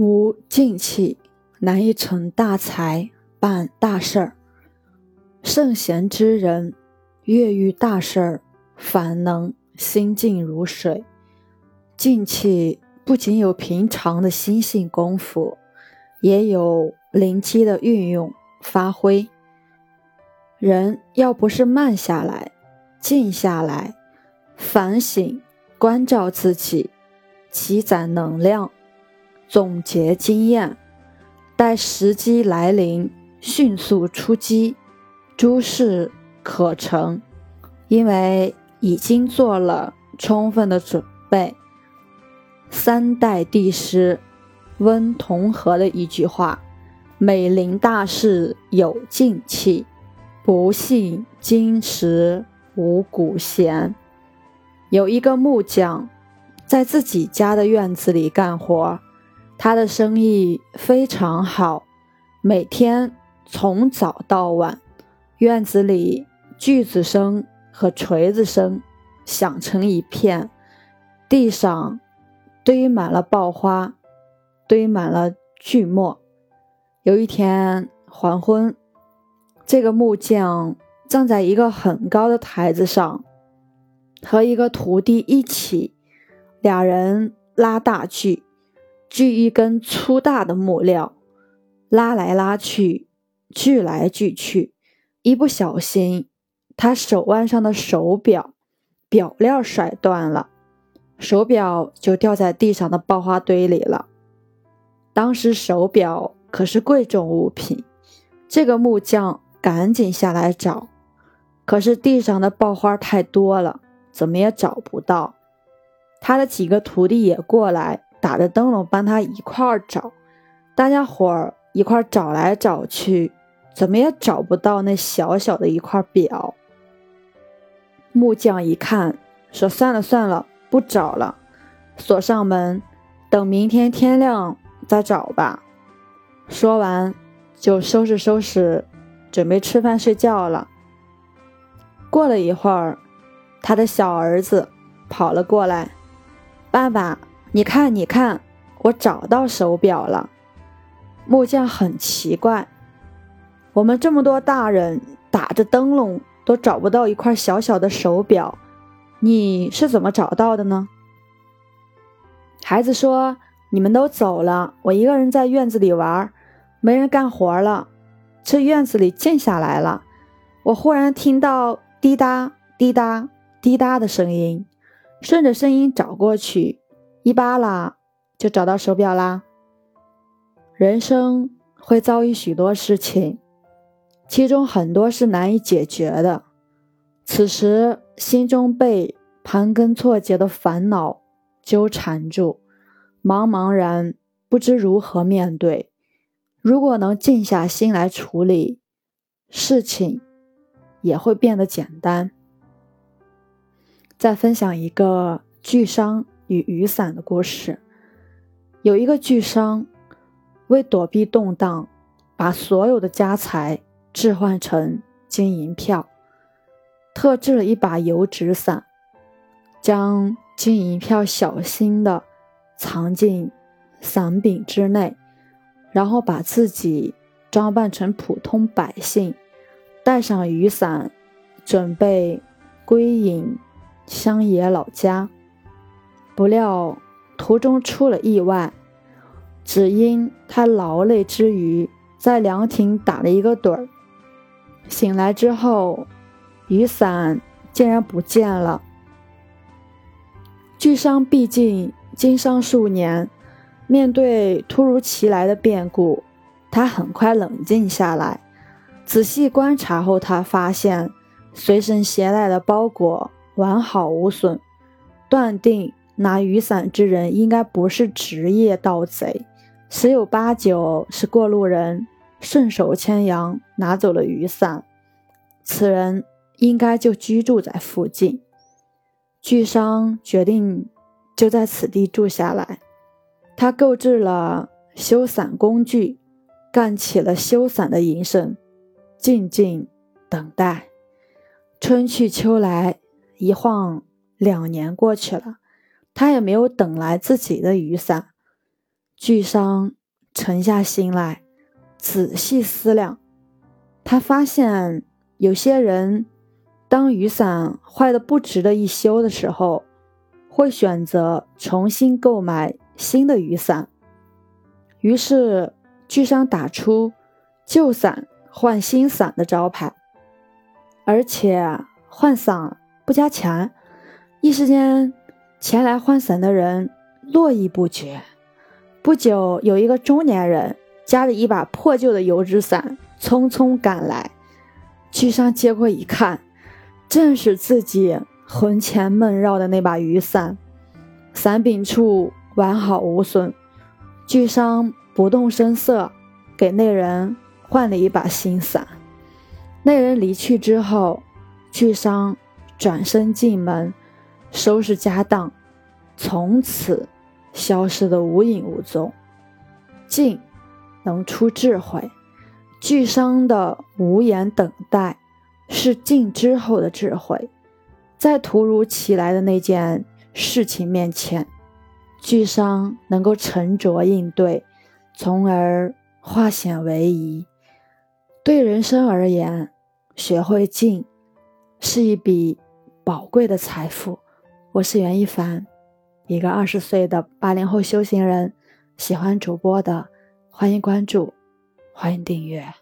无静气，难以成大才，办大事儿。圣贤之人，越遇大事儿，反能心静如水。静气不仅有平常的心性功夫，也有灵机的运用发挥。人要不是慢下来，静下来，反省关照自己，积攒能量。总结经验，待时机来临，迅速出击，诸事可成。因为已经做了充分的准备。三代帝师温同和的一句话：“美临大事有静气，不信今时无古贤。”有一个木匠在自己家的院子里干活。他的生意非常好，每天从早到晚，院子里锯子声和锤子声响成一片，地上堆满了爆花，堆满了锯末。有一天黄昏，这个木匠站在一个很高的台子上，和一个徒弟一起，俩人拉大锯。锯一根粗大的木料，拉来拉去，锯来锯去，一不小心，他手腕上的手表表链甩断了，手表就掉在地上的爆花堆里了。当时手表可是贵重物品，这个木匠赶紧下来找，可是地上的爆花太多了，怎么也找不到。他的几个徒弟也过来。打着灯笼帮他一块儿找，大家伙儿一块儿找来找去，怎么也找不到那小小的一块表。木匠一看，说：“算了算了，不找了，锁上门，等明天天亮再找吧。”说完，就收拾收拾，准备吃饭睡觉了。过了一会儿，他的小儿子跑了过来：“爸爸。”你看，你看，我找到手表了。木匠很奇怪，我们这么多大人打着灯笼都找不到一块小小的手表，你是怎么找到的呢？孩子说：“你们都走了，我一个人在院子里玩，没人干活了，这院子里静下来了。我忽然听到滴答滴答滴答的声音，顺着声音找过去。”一扒拉就找到手表啦。人生会遭遇许多事情，其中很多是难以解决的。此时心中被盘根错节的烦恼纠缠住，茫茫然不知如何面对。如果能静下心来处理，事情也会变得简单。再分享一个巨商。与雨伞的故事，有一个巨商为躲避动荡，把所有的家财置换成金银票，特制了一把油纸伞，将金银票小心的藏进伞柄之内，然后把自己装扮成普通百姓，带上雨伞，准备归隐乡野老家。不料途中出了意外，只因他劳累之余在凉亭打了一个盹儿，醒来之后雨伞竟然不见了。巨商毕竟经商数年，面对突如其来的变故，他很快冷静下来，仔细观察后，他发现随身携带的包裹完好无损，断定。拿雨伞之人应该不是职业盗贼，十有八九是过路人顺手牵羊拿走了雨伞。此人应该就居住在附近。巨商决定就在此地住下来。他购置了修伞工具，干起了修伞的营生，静静等待。春去秋来，一晃两年过去了。他也没有等来自己的雨伞。巨商沉下心来，仔细思量，他发现有些人，当雨伞坏的不值得一修的时候，会选择重新购买新的雨伞。于是，巨商打出“旧伞换新伞”的招牌，而且换伞不加钱。一时间，前来换伞的人络绎不绝。不久，有一个中年人夹着一把破旧的油纸伞匆匆赶来。巨商接过一看，正是自己魂牵梦绕的那把雨伞，伞柄处完好无损。巨商不动声色给那人换了一把新伞。那人离去之后，巨商转身进门，收拾家当，从此。消失的无影无踪。静能出智慧，巨商的无言等待是静之后的智慧。在突如其来的那件事情面前，巨商能够沉着应对，从而化险为夷。对人生而言，学会静是一笔宝贵的财富。我是袁一凡。一个二十岁的八零后修行人，喜欢主播的，欢迎关注，欢迎订阅。